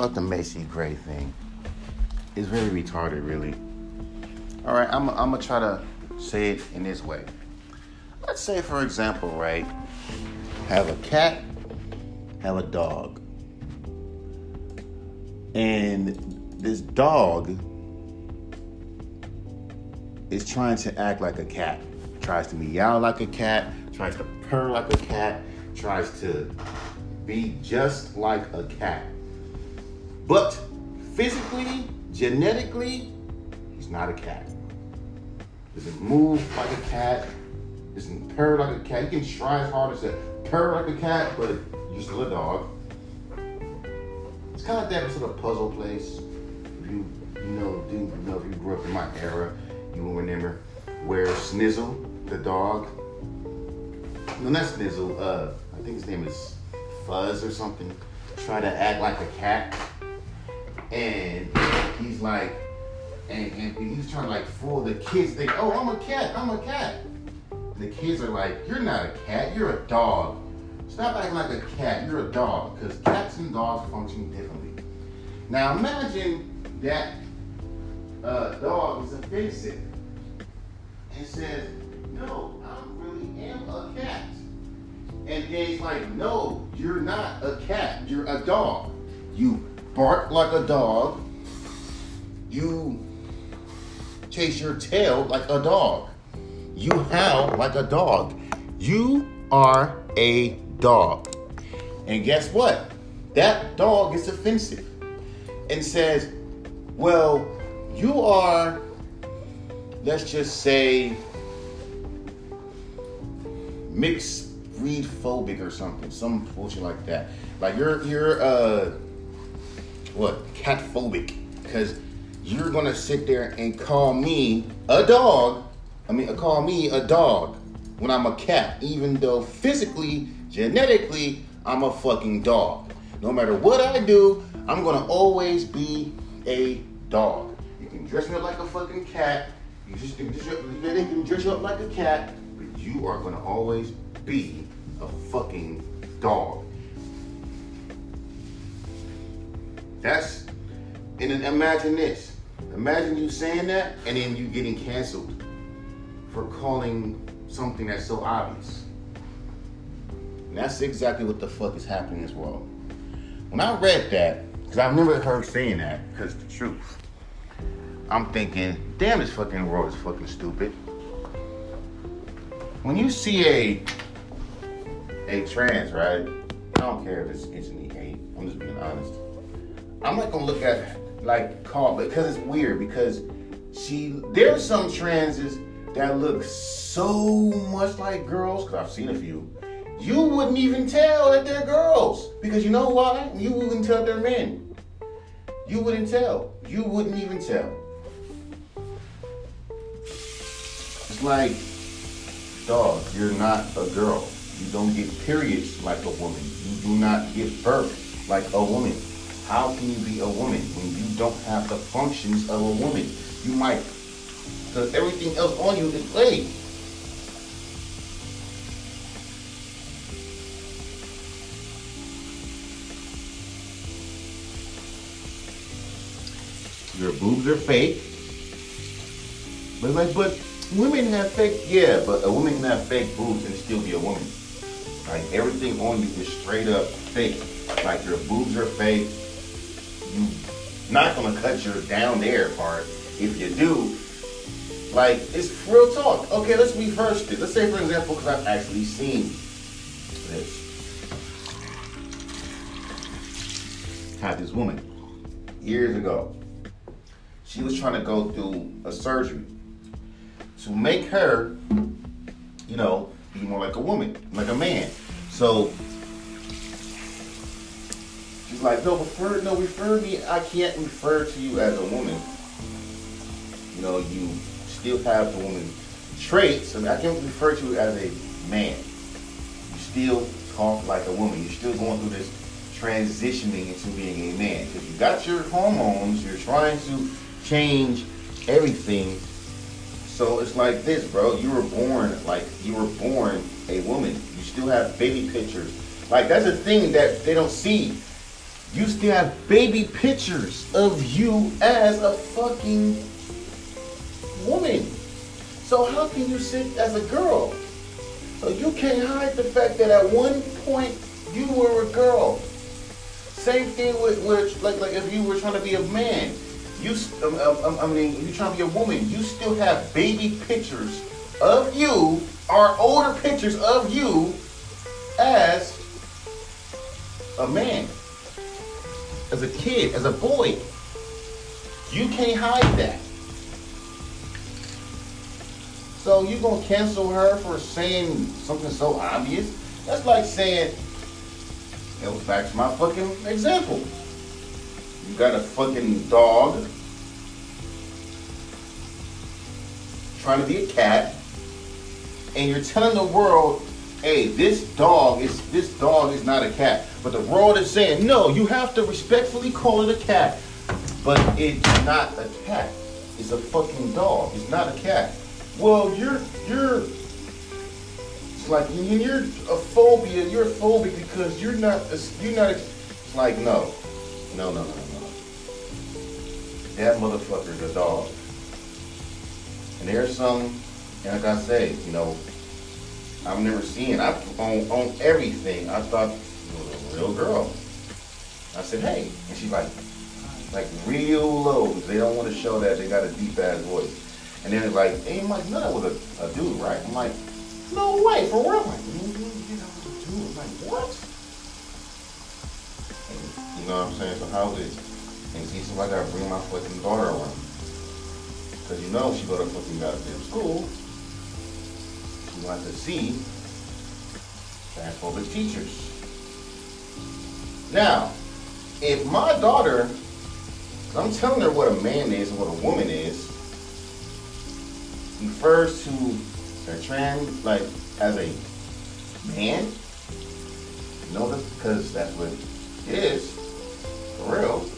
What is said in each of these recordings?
about the Macy Gray thing is very retarded, really. All right, I'm, I'm gonna try to say it in this way. Let's say, for example, right, have a cat, have a dog, and this dog is trying to act like a cat, tries to meow like a cat, tries to purr like a cat, tries to be just like a cat. But physically, genetically, he's not a cat. Doesn't move like a cat, doesn't purr like a cat. You can try as hard as to purr like a cat, but you're still a dog. It's kind of like that sort of puzzle place. If you, you know, you know if you grew up in my era, you will remember where Snizzle, the dog, no, not Snizzle, uh, I think his name is Fuzz or something, try to act like a cat. And he's like, and, and he's trying to like fool the kids. Think, oh, I'm a cat, I'm a cat. And the kids are like, you're not a cat, you're a dog. Stop acting like a cat, you're a dog. Because cats and dogs function differently. Now imagine that uh, dog is offensive and says, no, I really am a cat. And he's like, no, you're not a cat, you're a dog. You bark like a dog. You chase your tail like a dog. You howl like a dog. You are a dog. And guess what? That dog is offensive and says, well, you are, let's just say, mixed breed phobic or something, some bullshit like that. Like you're you're uh what cat phobic because you're gonna sit there and call me a dog. I mean, uh, call me a dog when I'm a cat, even though physically, genetically, I'm a fucking dog. No matter what I do, I'm gonna always be a dog. You can dress me up like a fucking cat. You just can dress, they can dress you up like a cat, but you are gonna always be a fucking dog. That's and then imagine this. Imagine you saying that and then you getting canceled for calling something that's so obvious. And that's exactly what the fuck is happening in this world. When I read that, because I've never heard saying that, because the truth, I'm thinking, damn, this fucking world is fucking stupid. When you see a a trans, right? I don't care if it's instantly hate. I'm just being honest. I'm not gonna look at like call because it's weird because she there's some transes that look so much like girls because I've seen a few. You wouldn't even tell that they're girls because you know why? You wouldn't tell they're men. You wouldn't tell. You wouldn't even tell. It's like, dog, you're not a girl. You don't get periods like a woman. You do not give birth like a woman. How can you be a woman when you don't have the functions of a woman? You might, because everything else on you is play. Your boobs are fake. But like, but women have fake, yeah, but a woman have fake boobs and still be a woman. Like everything on you is straight up fake. Like your boobs are fake. You not gonna cut your down there part. If you do, like it's real talk. Okay, let's reverse it. Let's say for example, because I've actually seen this. Had this woman years ago. She was trying to go through a surgery to make her, you know, be more like a woman, like a man. So she's like, no, refer, no, refer me. I can't refer to you as a woman. You know, you still have the woman traits, and I can't refer to you as a man. You still talk like a woman. You're still going through this transitioning into being a man because you got your hormones. You're trying to change everything so it's like this, bro. You were born like you were born a woman. You still have baby pictures. Like that's a thing that they don't see. You still have baby pictures of you as a fucking woman. So how can you sit as a girl? So you can't hide the fact that at one point you were a girl. Same thing with, with like like if you were trying to be a man, you um, um, um, I mean you're trying to be a woman, you still have baby pictures of you or older pictures of you as a man, as a kid, as a boy. You can't hide that. So you gonna cancel her for saying something so obvious? That's like saying, it was back to my fucking example. You got a fucking dog trying to be a cat, and you're telling the world, hey, this dog is this dog is not a cat. But the world is saying, no, you have to respectfully call it a cat. But it's not a cat. It's a fucking dog. It's not a cat. Well, you're you're it's like you're a phobia. You're a phobia because you're not you're not. It's like no, no, no, no, no. That motherfucker's a dog. And there's some, and like I say, you know, I've never seen. I on on everything. I thought real girl. I said, hey, and she's like, like real low. They don't want to show that they got a deep ass voice. And then like, hey, I'm like, no, that was a, a dude, right? I'm like, no way, for real? I'm like, you know, dude. I'm like, what? And, you know what I'm saying? So how's it? And see, so I gotta bring my fucking daughter around. Cause you know she go to fucking goddamn school. She wants to see transphobic teachers. Now, if my daughter, I'm telling her what a man is and what a woman is, refers to a trans like as a man. You know because that's what it is for real.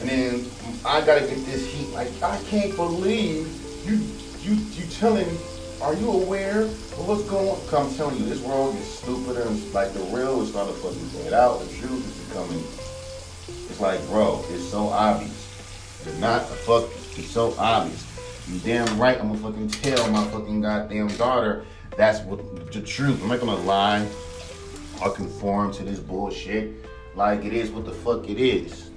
And then I gotta get this heat. Like I can't believe you you you telling. Are you aware of what's going on? I'm telling you, this world is stupider. And like the real is trying to fucking get out. The truth is becoming. It's like, bro, it's so obvious. It's not a fuck. It's so obvious. You damn right I'm gonna fucking tell my fucking goddamn daughter that's what the truth. I'm not gonna lie or conform to this bullshit. Like it is what the fuck it is.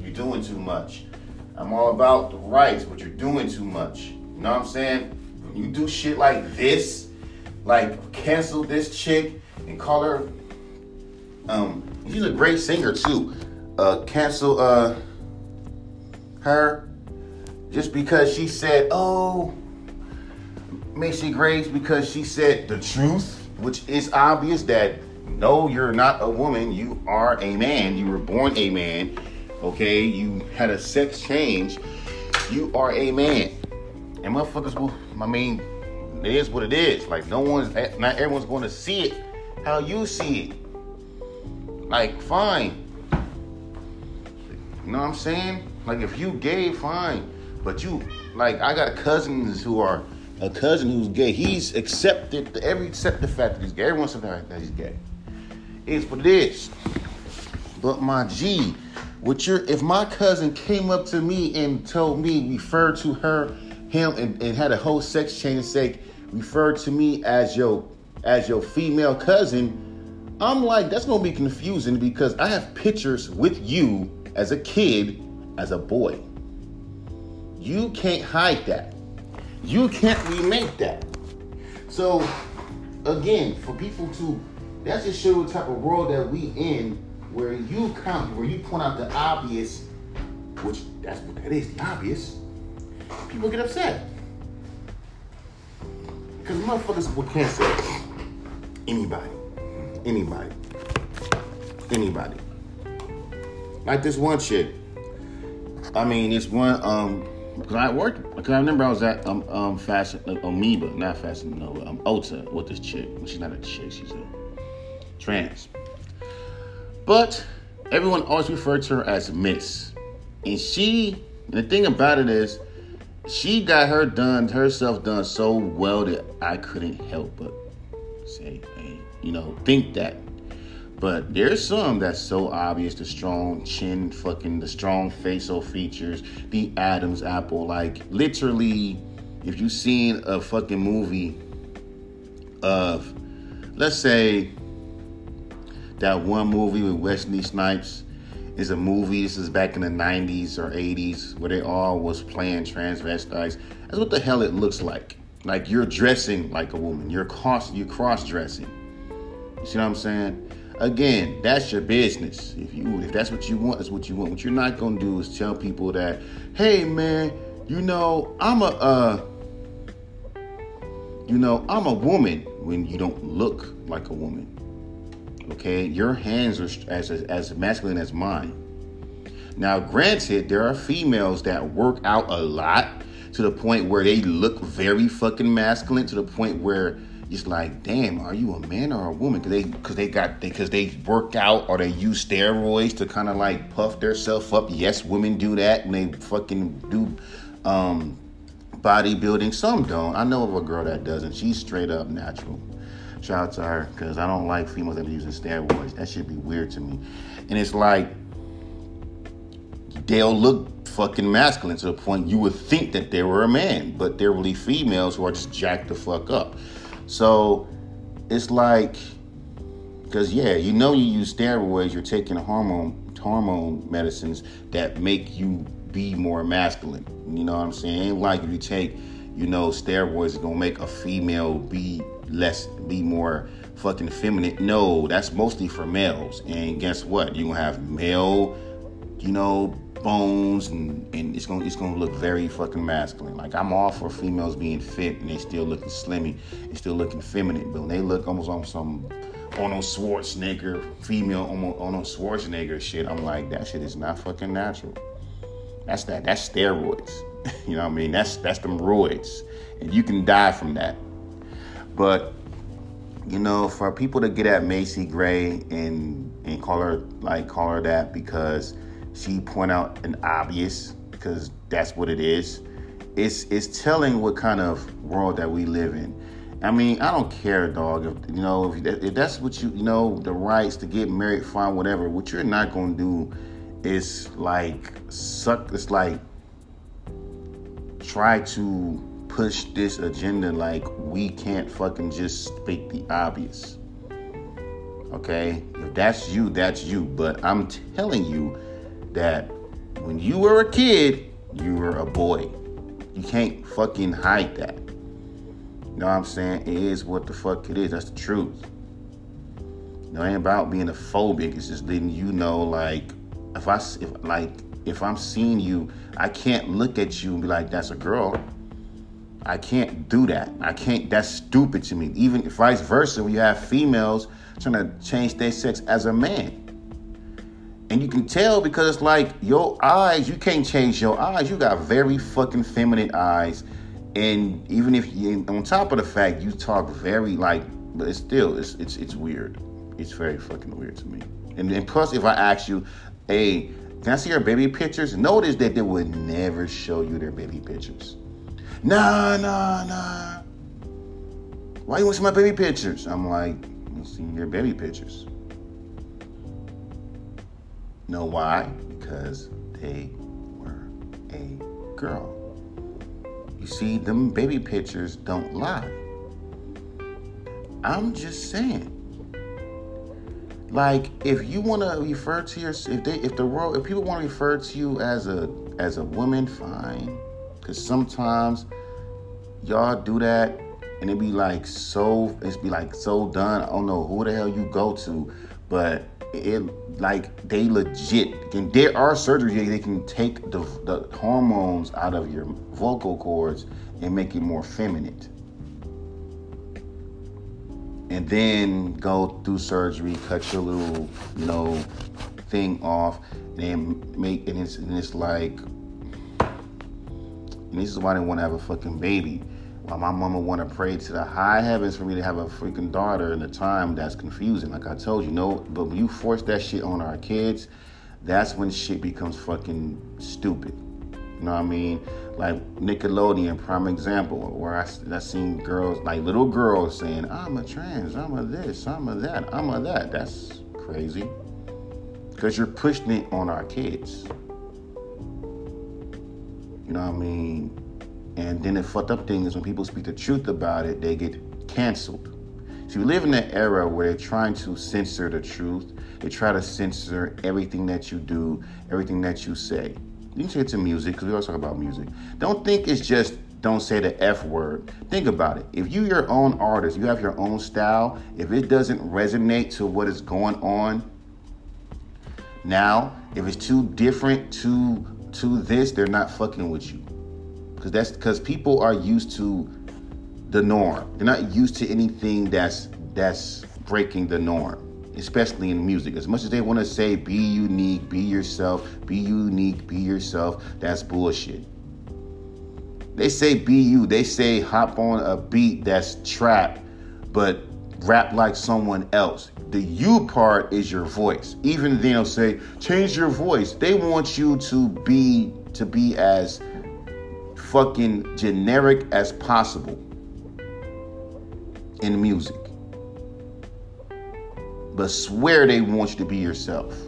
You're doing too much. I'm all about the rights, but you're doing too much. You know what I'm saying? When you do shit like this, like cancel this chick and call her um she's a great singer too. Uh cancel uh her just because she said, oh, Macy Grace, because she said the truth, which is obvious that no, you're not a woman, you are a man. You were born a man, okay? You had a sex change, you are a man. And motherfuckers will, I mean, it is what it is. Like, no one's, eh, not everyone's going to see it how you see it. Like, fine. You know what I'm saying? Like, if you gay, fine. But you, like, I got cousins who are a cousin who's gay. He's accepted every accept the fact that he's gay. Everyone's accepts the fact that he's gay. It's what it is. But my G, with your if my cousin came up to me and told me, refer to her, him, and, and had a whole sex change say, referred to me as your as your female cousin, I'm like, that's gonna be confusing because I have pictures with you as a kid, as a boy. You can't hide that. You can't remake that. So, again, for people to, that just show the type of world that we in, where you count, where you point out the obvious, which that's what that is, the obvious. People get upset because motherfuckers will cancel anybody, anybody, anybody. Like this one shit. I mean, this one um Cause I worked. Cause I remember I was at um, um fashion uh, Amoeba, not fashion no um Ulta with this chick. She's not a chick. She's a trans. But everyone always referred to her as Miss, and she. And the thing about it is, she got her done herself done so well that I couldn't help but say, hey, you know, think that. But there's some that's so obvious the strong chin, fucking the strong facial features, the Adam's apple. Like, literally, if you've seen a fucking movie of, let's say, that one movie with Wesley Snipes is a movie. This is back in the 90s or 80s where they all was playing transvestites. That's what the hell it looks like. Like you're dressing like a woman. You're cross you're cross dressing. You see what I'm saying? Again, that's your business. If you if that's what you want, that's what you want. What you're not gonna do is tell people that, hey man, you know, I'm a uh you know, I'm a woman when you don't look like a woman. Okay, your hands are as as masculine as mine. Now, granted, there are females that work out a lot to the point where they look very fucking masculine to the point where it's like, damn, are you a man or a woman? Because they because they got they, they work out or they use steroids to kind of like puff themselves up. Yes, women do that and they fucking do um, bodybuilding. Some don't. I know of a girl that doesn't. She's straight up natural. Shout out to her because I don't like females that are using steroids. That should be weird to me. And it's like they'll look fucking masculine to the point you would think that they were a man, but they're really females who are just jacked the fuck up. So it's like, because yeah, you know you use steroids, you're taking hormone hormone medicines that make you be more masculine. You know what I'm saying? Ain't like if you take, you know, steroids, it's gonna make a female be less be more fucking feminine. No, that's mostly for males. And guess what? You're gonna have male, you know, bones and, and it's gonna it's gonna look very fucking masculine. Like I'm all for females being fit and they still looking slimmy and still looking feminine, but when they look almost on some on a Schwarzenegger, female on a Schwarzenegger shit, I'm like, that shit is not fucking natural. That's that that's steroids. you know what I mean? That's that's them roids. And you can die from that. But you know, for people to get at Macy Gray and and call her like call her that because she point out an obvious because that's what it is. It's it's telling what kind of world that we live in. I mean, I don't care, dog. If you know, if, if that's what you you know, the rights to get married, fine, whatever. What you're not gonna do is like suck. It's like try to push this agenda like we can't fucking just speak the obvious. Okay? If that's you, that's you. But I'm telling you that when you were a kid, you were a boy. You can't fucking hide that. You know what I'm saying? It is what the fuck it is. That's the truth. You know, it ain't about being a phobic. It's just letting you know, like, if I, if like, if I'm seeing you, I can't look at you and be like, that's a girl. I can't do that. I can't. That's stupid to me. Even vice versa, when you have females trying to change their sex as a man. And you can tell because it's like your eyes, you can't change your eyes. You got very fucking feminine eyes. And even if you, on top of the fact you talk very like, but it's still, it's it's it's weird. It's very fucking weird to me. And then plus, if I ask you, hey, can I see your baby pictures? Notice that they would never show you their baby pictures. Nah, nah, nah. Why you want to see my baby pictures? I'm like, I see your baby pictures. Know why? Because they were a girl. You see, them baby pictures don't lie. I'm just saying. Like, if you want to refer to your, if they, if the world, if people want to refer to you as a, as a woman, fine. Cause sometimes y'all do that and it be like so it's be like so done. I don't know who the hell you go to, but it like they legit and there are surgeries they can take the, the hormones out of your vocal cords and make it more feminine and then go through surgery cut your little you know thing off and then make and it's, and it's like and this is why didn't want to have a fucking baby. Why my mama want to pray to the high heavens for me to have a freaking daughter in a time that's confusing. Like I told you, no, but when you force that shit on our kids, that's when shit becomes fucking stupid. You know what I mean? Like Nickelodeon, prime example, where I, I seen girls, like little girls saying, I'm a trans, I'm a this, I'm a that, I'm a that. That's crazy. Because you're pushing it on our kids. You know what I mean? And then the fucked up thing is when people speak the truth about it, they get canceled. So you live in an era where they're trying to censor the truth. They try to censor everything that you do, everything that you say. You can say it to music because we always talk about music. Don't think it's just don't say the F word. Think about it. If you your own artist, you have your own style, if it doesn't resonate to what is going on now, if it's too different to to this, they're not fucking with you. Cause that's because people are used to the norm. They're not used to anything that's that's breaking the norm especially in music. As much as they want to say be unique, be yourself, be unique, be yourself, that's bullshit. They say be you. They say hop on a beat that's trap, but rap like someone else. The you part is your voice. Even then they'll say change your voice. They want you to be to be as fucking generic as possible in music. But swear they want you to be yourself.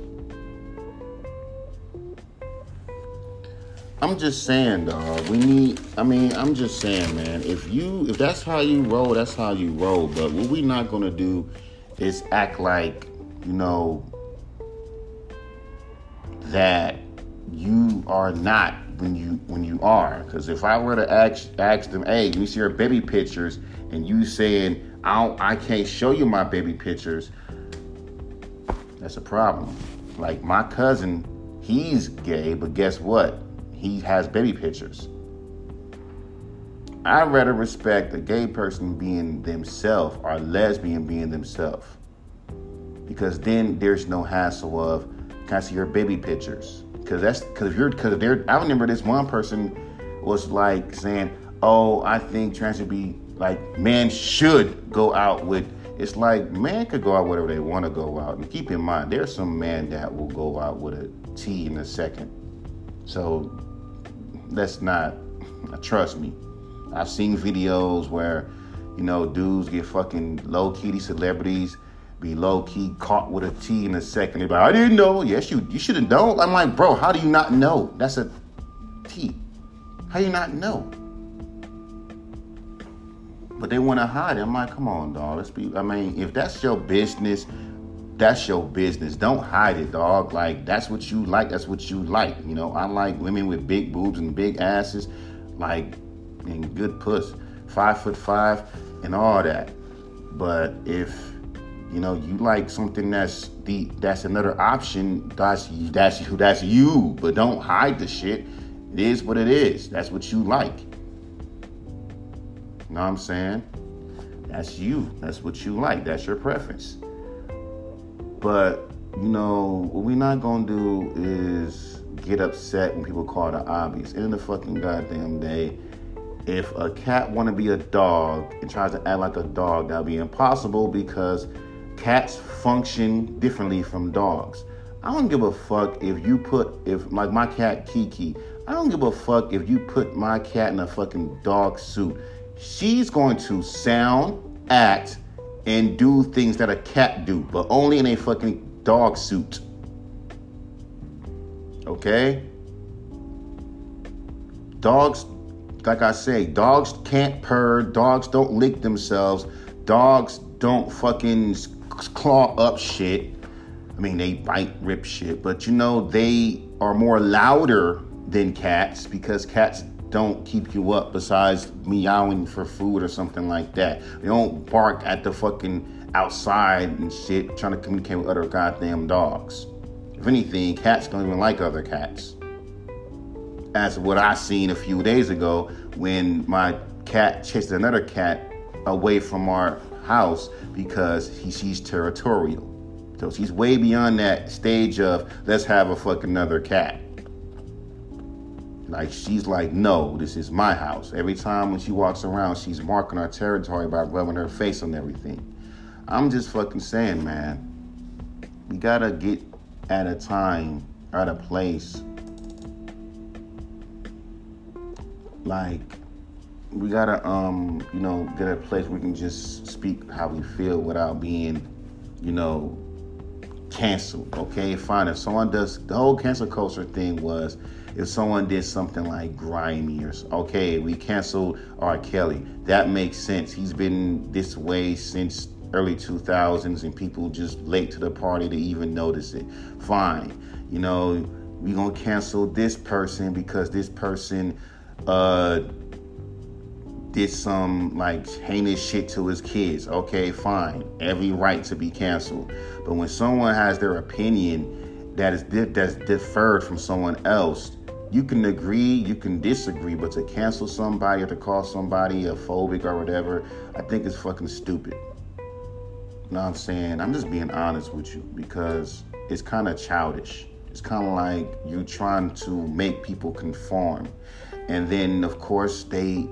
I'm just saying, dog. We need. I mean, I'm just saying, man. If you, if that's how you roll, that's how you roll. But what we not gonna do is act like, you know, that you are not when you when you are. Because if I were to ask ask them, hey, you see your baby pictures, and you saying, I don't, I can't show you my baby pictures, that's a problem. Like my cousin, he's gay, but guess what? He has baby pictures. I rather respect a gay person being themselves or lesbian being themselves. Because then there's no hassle of can I see your baby pictures? Because that's because if you're because if they're I remember this one person was like saying, Oh, I think trans should be like men should go out with it's like man could go out whatever they want to go out. And keep in mind, there's some man that will go out with a T in a second. So let's not trust me. I've seen videos where, you know, dudes get fucking low key celebrities be low key caught with a T in a second. They're like, I didn't know. Yes, you you should have known. I'm like, bro, how do you not know? That's a T. How you not know? But they want to hide it. I'm like, come on, dog. Let's be. I mean, if that's your business, that's your business. Don't hide it, dog. Like that's what you like. That's what you like. You know, I like women with big boobs and big asses, like and good puss, five foot five, and all that. But if you know you like something that's the that's another option, that's that's you that's you. But don't hide the shit. It is what it is. That's what you like. You know what I'm saying? That's you. That's what you like. That's your preference. But you know, what we're not gonna do is get upset when people call the obvious. In the fucking goddamn day, if a cat want to be a dog and tries to act like a dog, that'll be impossible because cats function differently from dogs. I don't give a fuck if you put if like my cat Kiki. I don't give a fuck if you put my cat in a fucking dog suit. She's going to sound, act, and do things that a cat do, but only in a fucking dog suit. Okay? Dogs, like I say, dogs can't purr, dogs don't lick themselves, dogs don't fucking claw up shit. I mean, they bite, rip shit, but you know, they are more louder than cats because cats don't keep you up besides meowing for food or something like that. They don't bark at the fucking outside and shit trying to communicate with other goddamn dogs. If anything, cats don't even like other cats. As what I seen a few days ago when my cat chased another cat away from our house because he, she's territorial. So she's way beyond that stage of let's have a fucking another cat. Like she's like, no, this is my house. Every time when she walks around, she's marking our territory by rubbing her face on everything. I'm just fucking saying, man. We gotta get at a time, at a place. Like, we gotta, um, you know, get a place we can just speak how we feel without being, you know, canceled. Okay, fine. If someone does the whole cancel culture thing was if someone did something like grimy or okay, we canceled R. Kelly. That makes sense. He's been this way since early 2000s, and people just late to the party to even notice it. Fine, you know, we gonna cancel this person because this person uh did some like heinous shit to his kids. Okay, fine. Every right to be canceled. But when someone has their opinion that is that's deferred from someone else, you can agree, you can disagree, but to cancel somebody or to call somebody a phobic or whatever, I think it's fucking stupid. You know what I'm saying? I'm just being honest with you because it's kind of childish. It's kind of like you're trying to make people conform. And then, of course, they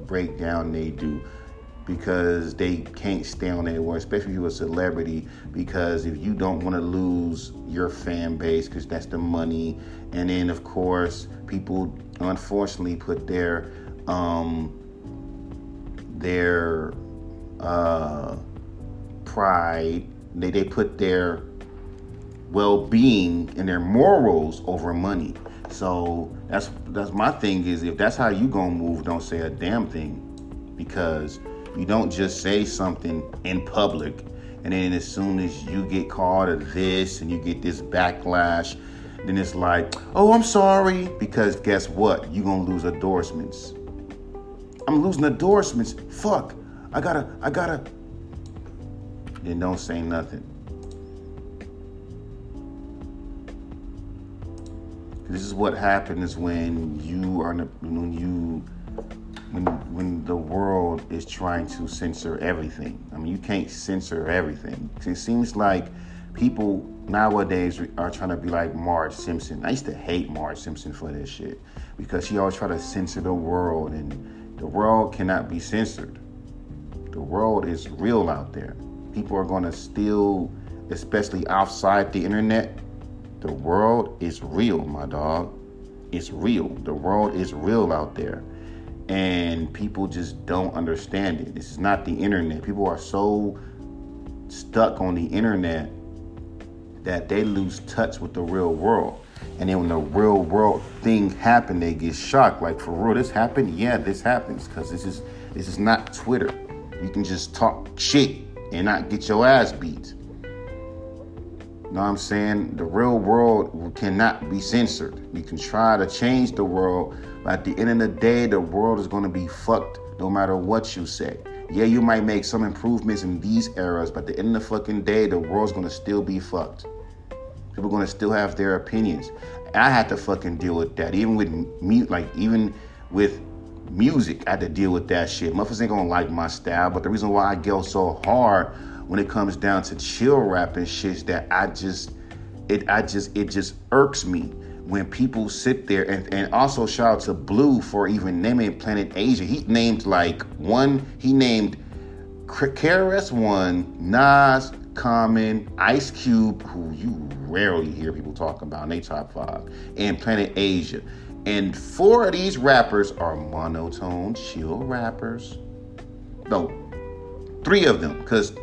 break down, they do because they can't stay on word, especially if you're a celebrity. Because if you don't want to lose your fan base, because that's the money, and then of course people unfortunately put their um, their uh, pride, they they put their well-being and their morals over money. So that's that's my thing is if that's how you gonna move, don't say a damn thing because you don't just say something in public and then as soon as you get caught of this and you get this backlash, then it's like, oh, I'm sorry. Because guess what? You're gonna lose endorsements. I'm losing endorsements. Fuck. I gotta, I gotta. Then don't say nothing. This is what happens when you are when you when when the world is trying to censor everything. I mean, you can't censor everything. It seems like people nowadays are trying to be like Marge Simpson. I used to hate Marge Simpson for this shit because she always try to censor the world, and the world cannot be censored. The world is real out there. People are going to still, especially outside the internet. The world is real, my dog. It's real. The world is real out there and people just don't understand it. This is not the internet. People are so stuck on the internet that they lose touch with the real world. And then when the real world thing happen, they get shocked. Like for real, this happened? Yeah, this happens because this is this is not Twitter. You can just talk shit and not get your ass beat. You know what I'm saying? The real world cannot be censored. You can try to change the world, but at the end of the day, the world is going to be fucked no matter what you say. Yeah, you might make some improvements in these eras, but at the end of the fucking day, the world's going to still be fucked. People going to still have their opinions. I had to fucking deal with that. Even with mute, like even with music, I had to deal with that shit. Motherfuckers ain't gonna like my style, but the reason why I go so hard when it comes down to chill rap and shit that I just it I just it just irks me when people sit there and, and also shout out to Blu for even naming Planet Asia. He named like one, he named KRS One, Nas, Common, Ice Cube, who you rarely hear people talk about in they top five, and Planet Asia. And four of these rappers are monotone, chill rappers. No, three of them, because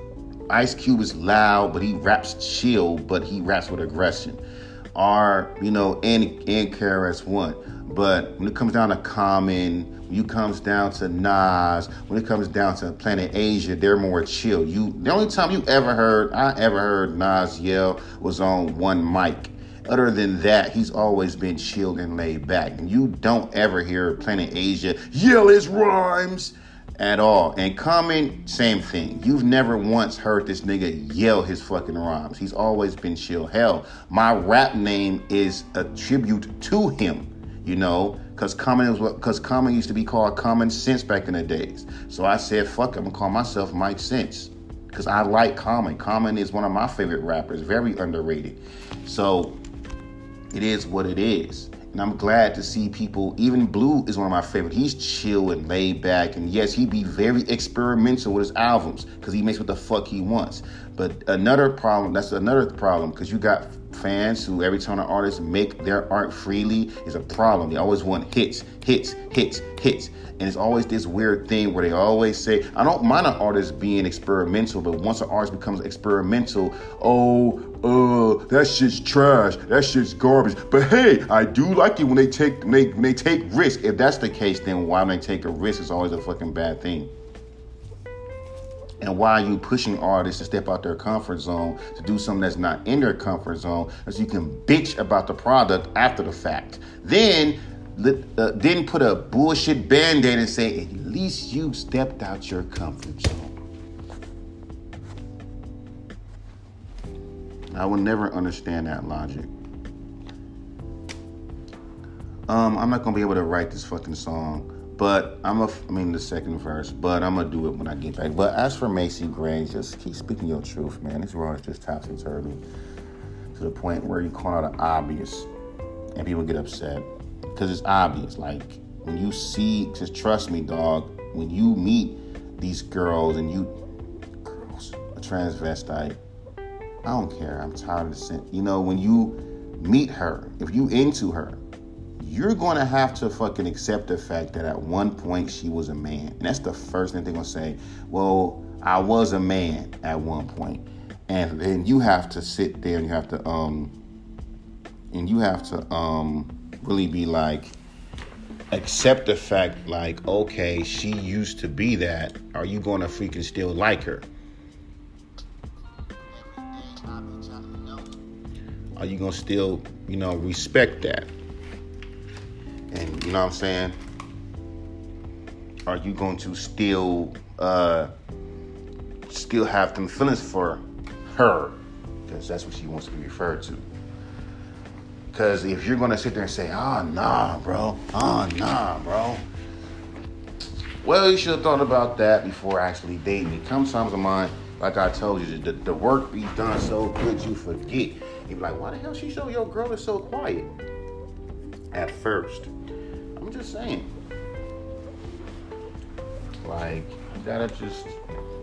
Ice Cube is loud, but he raps chill, but he raps with aggression. Are you know, and and KRS One. But when it comes down to Common, when it comes down to Nas, when it comes down to Planet Asia, they're more chill. You the only time you ever heard I ever heard Nas yell was on one mic. Other than that, he's always been chilled and laid back. And you don't ever hear Planet Asia yell his rhymes at all. And Common, same thing. You've never once heard this nigga yell his fucking rhymes. He's always been chill. Hell, my rap name is a tribute to him. You know, because Common was because Common used to be called Common Sense back in the days. So I said, fuck, I'm gonna call myself Mike Sense. Because I like Common. Common is one of my favorite rappers, very underrated. So it is what it is. And I'm glad to see people, even Blu is one of my favorite. He's chill and laid back. And yes, he be very experimental with his albums because he makes what the fuck he wants. But another problem, that's another problem because you got fans who every time an artist make their art freely is a problem. They always want hits, hits, hits, hits. And it's always this weird thing where they always say, I don't mind an artist being experimental, but once an artist becomes experimental, oh, uh, that shit's trash, that shit's garbage. But hey, I do like it when they take when they, when they take risks. If that's the case, then why when they take a risk It's always a fucking bad thing. And why are you pushing artists to step out their comfort zone to do something that's not in their comfort zone so you can bitch about the product after the fact? Then uh, then put a bullshit band-aid and say, at least you stepped out your comfort zone. I will never understand that logic. Um, I'm not gonna be able to write this fucking song but I'm a, I mean the second verse, but I'm gonna do it when I get back. But as for Macy Gray, just keep speaking your truth, man. This world is just topsy turvy to the point where you call out an obvious, and people get upset because it's obvious. Like when you see, just trust me, dog. When you meet these girls and you, girls, a transvestite, I don't care. I'm tired of the sin. You know, when you meet her, if you into her, you're going to have to fucking accept the fact that at one point she was a man. And that's the first thing they're going to say. Well, I was a man at one point. And then you have to sit there and you have to um and you have to um really be like accept the fact like okay, she used to be that. Are you going to freaking still like her? Are you going to still, you know, respect that? And you know what I'm saying? Are you going to still uh still have them feelings for her? Because that's what she wants to be referred to. Because if you're gonna sit there and say, oh nah, bro, oh nah, bro. Well, you should have thought about that before actually dating me. Come times of mine, like I told you, the, the work be done so good you forget. You be like, why the hell she show your girl is so quiet? At first. I'm just saying. Like, you gotta just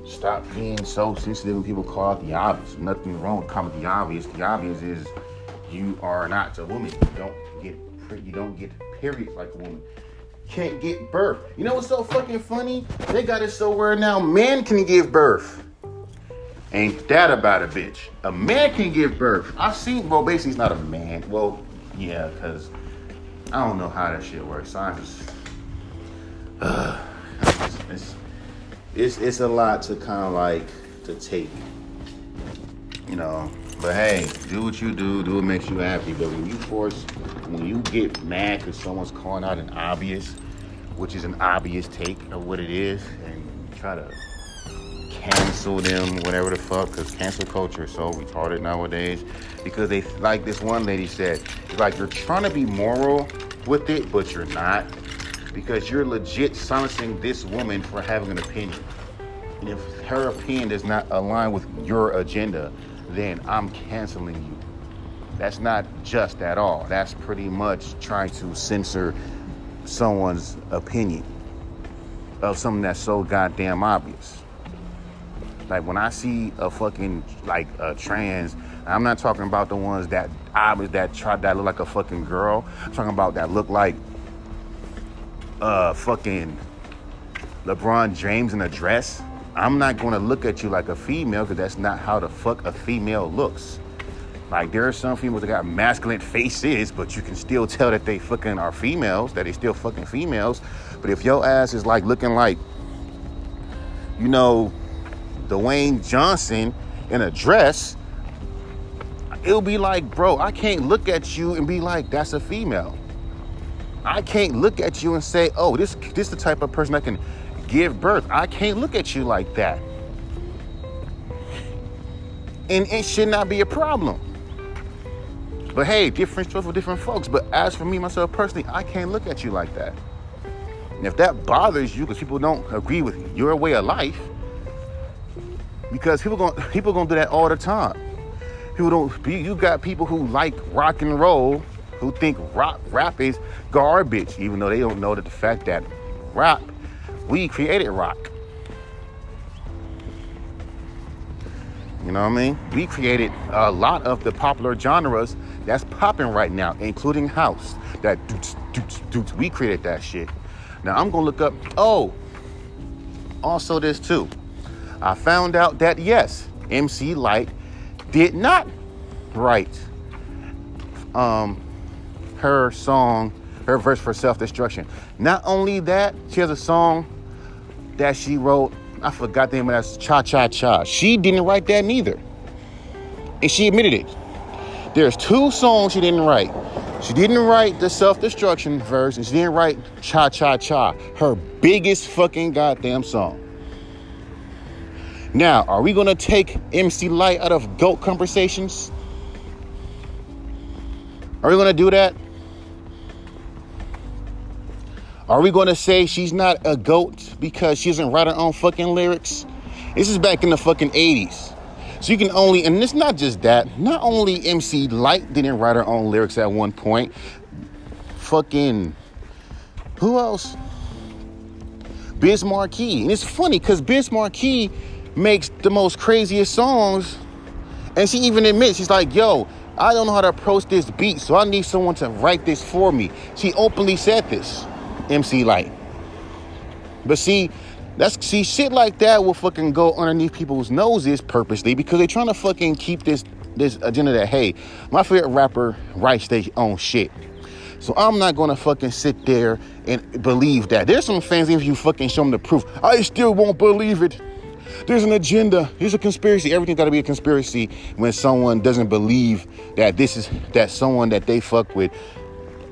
stop being so sensitive when people call out the obvious. Nothing wrong with calling the obvious. The obvious is you are not a woman. You don't get you don't get periods like a woman. Can't get birth. You know what's so fucking funny? They got it so where now men can give birth. Ain't that about a bitch? A man can give birth. I've seen well basically he's not a man. Well, yeah, because I don't know how that shit works. Science is, uh, it's, it's, it's a lot to kind of like to take, you know. But hey, do what you do, do what makes you happy. But when you force, when you get mad because someone's calling out an obvious, which is an obvious take of what it is, and try to cancel them, whatever the fuck, because cancel culture is so retarded nowadays. Because they, like this one lady said, it's like you're trying to be moral with it, but you're not. Because you're legit silencing this woman for having an opinion. And if her opinion does not align with your agenda, then I'm canceling you. That's not just at all. That's pretty much trying to censor someone's opinion of something that's so goddamn obvious. Like when I see a fucking like a trans, I'm not talking about the ones that obvious that try that look like a fucking girl. I'm talking about that look like uh fucking LeBron James in a dress. I'm not gonna look at you like a female because that's not how the fuck a female looks. Like there are some females that got masculine faces, but you can still tell that they fucking are females, that they still fucking females. But if your ass is like looking like, you know, Dwayne Johnson in a dress, it'll be like, bro, I can't look at you and be like, that's a female. I can't look at you and say, oh, this this is the type of person that can give birth. I can't look at you like that. And it should not be a problem. But hey, different stuff for different folks. But as for me, myself personally, I can't look at you like that. And if that bothers you because people don't agree with your way of life, because people going people gonna do that all the time. People don't. You got people who like rock and roll who think rock rap is garbage, even though they don't know that the fact that rap we created rock. You know what I mean? We created a lot of the popular genres that's popping right now, including house. That doots. We created that shit. Now I'm gonna look up. Oh, also this too. I found out that yes, MC Lyte did not write um, her song, her verse for self destruction. Not only that, she has a song that she wrote. I forgot the name of that. Cha Cha Cha. She didn't write that neither, and she admitted it. There's two songs she didn't write. She didn't write the self destruction verse, and she didn't write Cha Cha Cha, her biggest fucking goddamn song. Now, are we gonna take MC Lyte out of GOAT conversations? Are we gonna do that? Are we gonna say she's not a GOAT because she doesn't write her own fucking lyrics? This is back in the fucking 80s. So you can only, and it's not just that, not only MC Lyte didn't write her own lyrics at one point, fucking, who else? Biz Markie. And it's funny because Biz Markie makes the most craziest songs. And she even admits, she's like, yo, I don't know how to approach this beat, so I need someone to write this for me. She openly said this, MC Lyte. But see, that's see shit like that will fucking go underneath people's noses purposely because they're trying to fucking keep this this agenda that hey, my favorite rapper writes their own shit. So I'm not gonna fucking sit there and believe that. There's some fans, if you fucking show them the proof, I still won't believe it. There's an agenda. There's a conspiracy. Everything's got to be a conspiracy when someone doesn't believe that this is that someone that they fuck with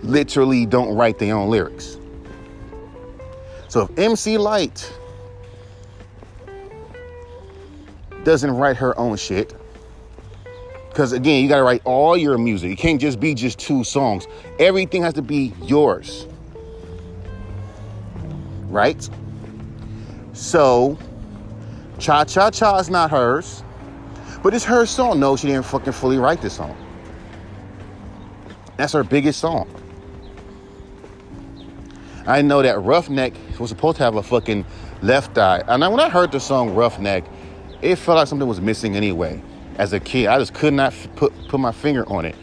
literally don't write their own lyrics. So if MC Lyte doesn't write her own shit, because again, you got to write all your music. It can't just be just two songs. Everything has to be yours. Right? So Cha Cha Cha is not hers, but it's her song. No, she didn't fucking fully write this song. That's her biggest song. I know that Ruffneck was supposed to have a fucking left eye. And when I heard the song Ruffneck, it felt like something was missing anyway. As a kid, I just could not put put my finger on it.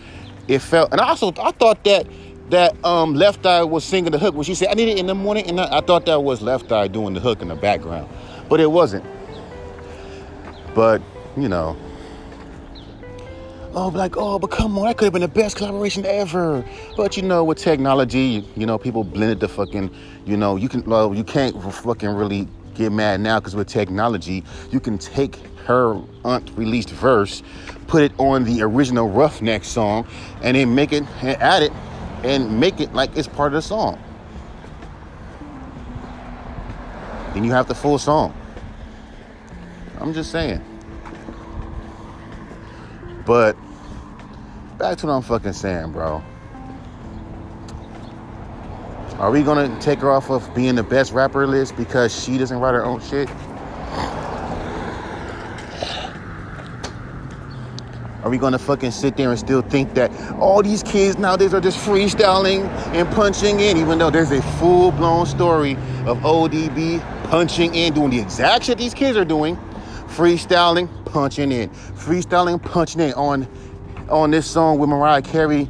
It felt, and I also I thought that that um, Left Eye was singing the hook when she said, "I need it in the morning," and I, I thought that was Left Eye doing the hook in the background, but it wasn't. But, you know, oh, like, oh, but come on, that could have been the best collaboration ever. But you know, with technology, you know, people blended the fucking, you know, you can, well, you can't fucking really get mad now because with technology, you can take her unreleased verse, put it on the original Ruffneck song, and then make it and add it and make it like it's part of the song. Then you have the full song. I'm just saying. But back to what I'm fucking saying, bro. Are we gonna take her off of being the best rapper list because she doesn't write her own shit? Are we gonna fucking sit there and still think that all these kids nowadays are just freestyling and punching in, even though there's a full blown story of ODB punching in, doing the exact shit these kids are doing, freestyling, punching in, freestyling, punching in on on this song with Mariah Carey,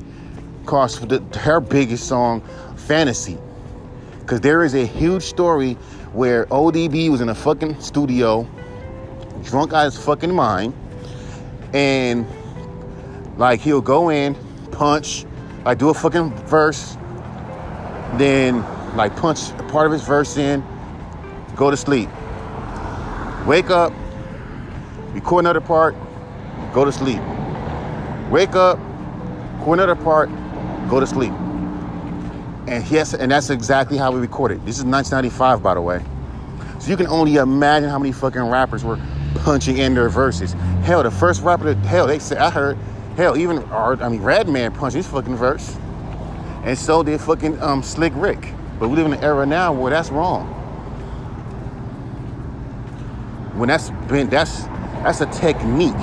cost the, her biggest song, Fantasy. Because there is a huge story where ODB was in a fucking studio, drunk out his fucking mind, and like he'll go in, punch, like do a fucking verse, then like punch part of his verse in, go to sleep. Wake up, record another part, go to sleep. Wake up, record another part, go to sleep. And yes, and that's exactly how we recorded. This is 1995, by the way. So you can only imagine how many fucking rappers were punching in their verses. Hell, the first rapper, that, hell, they said I heard, hell, even our, I mean, Redman punched his fucking verse, and so did fucking um, Slick Rick. But we live in an era now where that's wrong. When that's been, that's that's a technique.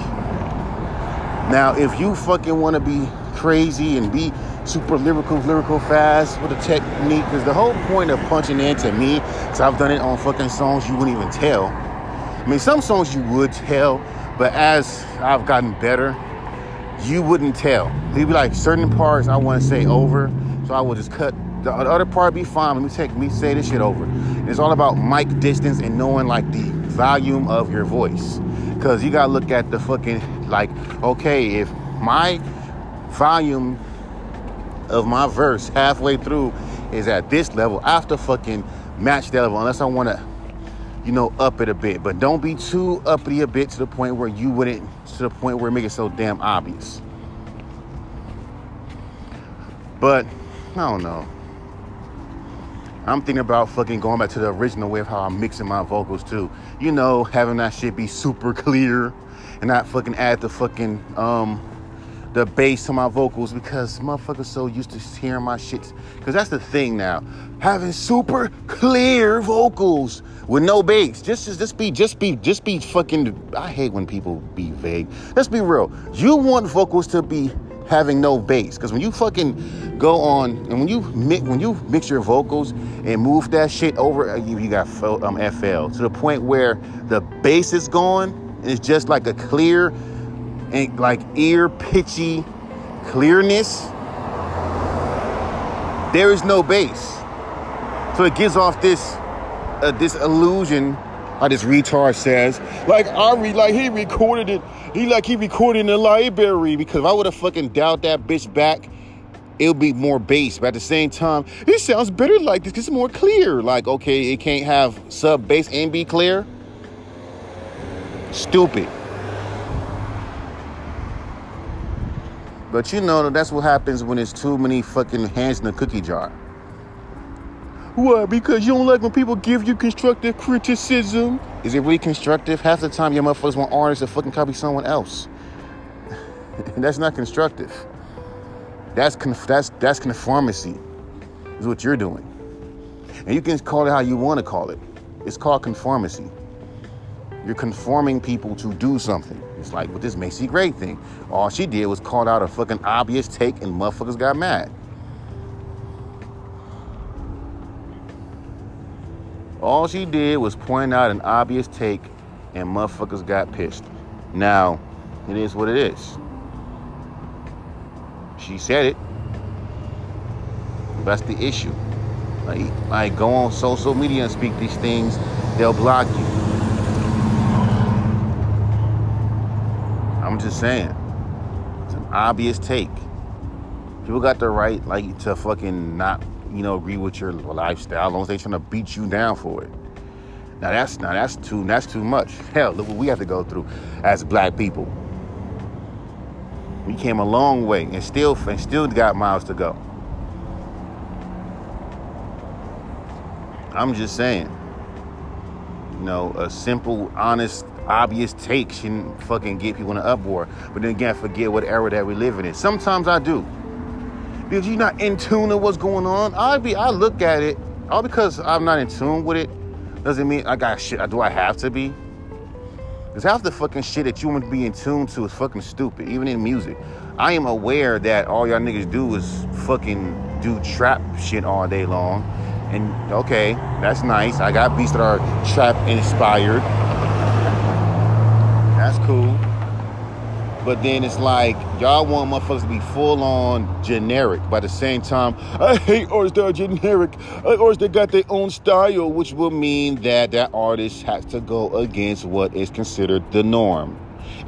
Now, if you fucking want to be crazy and be super lyrical, lyrical fast with a technique, because the whole point of punching in to me, because I've done it on fucking songs you wouldn't even tell. I mean, some songs you would tell, But as I've gotten better, you wouldn't tell. He'd be like, certain parts I want to say over, so I will just cut the other part. Be fine. Let me take me say this shit over. It's all about mic distance and knowing like the volume of your voice, because you gotta look at the fucking like, okay, if my volume of my verse halfway through is at this level, I have to fucking match that level unless I want to, you know, up it a bit. But don't be too uppity a bit to the point where you wouldn't, to the point where it make it so damn obvious. But I don't know. I'm thinking about fucking going back to the original way of how I'm mixing my vocals too. You know, having that shit be super clear and not fucking add the fucking um the bass to my vocals because motherfuckers so used to hearing my shit. Cause that's the thing now. Having super clear vocals with no bass. Just, just, just be, just be, just be fucking. I hate when people be vague. Let's be real. You want vocals to be having no bass because when you fucking go on and when you mix when you mix your vocals and move that shit over uh, you, you got um, FL to the point where the bass is gone and it's just like a clear and like ear pitchy clearness, there is no bass. So it gives off this uh, this illusion, how this retard says, like Ari, like he recorded it, he like he recorded in the library. Because if I would have fucking dialed that bitch back, it would be more bass. But at the same time, it sounds better like this. It's more clear. Like okay, it can't have sub bass and be clear. Stupid. But you know that's what happens when there's too many fucking hands in the cookie jar. Why? Because you don't like when people give you constructive criticism. Is it really constructive? Half the time, your motherfuckers want artists to fucking copy someone else. that's not constructive. That's conf- that's that's conformity. Is what you're doing, and you can call it how you want to call it. It's called conformity. You're conforming people to do something. It's like with this Macy Gray thing. All she did was call out a fucking obvious take and motherfuckers got mad. All she did was point out an obvious take and motherfuckers got pissed. Now, it is what it is. She said it. That's the issue. Like, like go on social media and speak these things, they'll block you. I'm just saying. It's an obvious take. People got the right, like, to fucking not, you know, agree with your lifestyle, as long as they trying to beat you down for it. Now that's now that's too that's too much. Hell, look what we have to go through as black people. We came a long way and still and still got miles to go. I'm just saying. You know, a simple, honest obvious take shouldn't fucking get people in an uproar. But then again, forget what era that we live in. Sometimes I do. Because you're not in tune with what's going on. I be I look at it, all because I'm not in tune with it, doesn't mean I got shit. Do I have to be? Because half the fucking shit that you want to be in tune to is fucking stupid, even in music. I am aware that all y'all niggas do is fucking do trap shit all day long. And okay, that's nice. I got beats that are trap inspired. That's cool. But then it's like y'all want motherfuckers to be full on generic. By the same time, I hate artists that are generic. Artists that got their own style, which will mean that that artist has to go against what is considered the norm.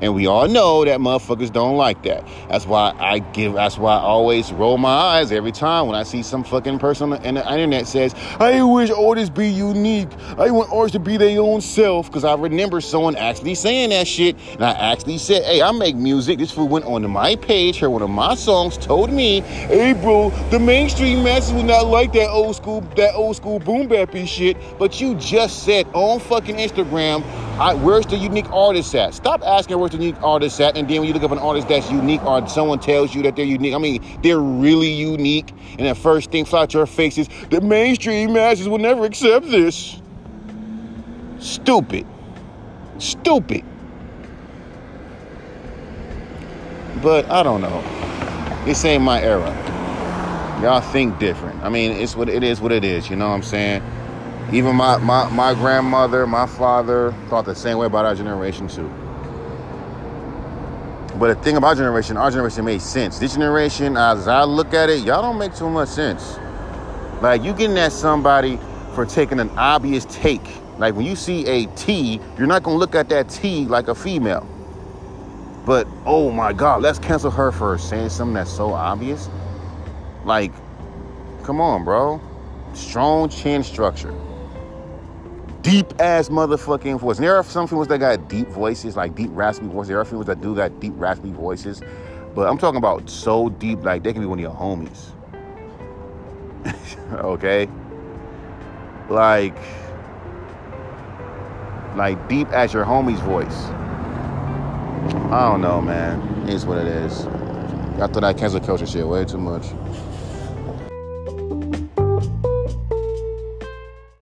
And we all know that motherfuckers don't like that. That's why I give, that's why I always roll my eyes every time when I see some fucking person on the, internet says, I wish artists be unique. I want artists to be their own self. Cause I remember someone actually saying that shit. And I actually said, hey, I make music. This fool went onto my page, heard one of my songs, told me, hey bro, the mainstream masses will not like that old school, that old school boom bappy shit. But you just said on fucking Instagram, I, where's the unique artist at? Stop asking unique artist at, and then when you look up an artist that's unique, or someone tells you that they're unique, I mean, they're really unique, and the first thing fly to your face is the mainstream masses will never accept this. Stupid. Stupid. But I don't know. This ain't my era. Y'all think different. I mean, it's what it is. What it is. You know what I'm saying? Even my, my, my grandmother, my father thought the same way about our generation too. But the thing about generation, our generation made sense. This generation, as I look at it, y'all don't make too much sense. Like you getting at somebody for taking an obvious take. Like when you see a T, you're not gonna look at that T like a female. But oh my God, let's cancel her for saying something that's so obvious. Like, come on, bro. Strong chin structure. Deep ass motherfucking voice. And there are some females that got deep voices, like deep raspy voices. There are females that do got deep raspy voices. But I'm talking about so deep, like they can be one of your homies. okay? Like, like deep as your homie's voice. I don't know, man. It is what it is. I thought I cancel culture shit way too much.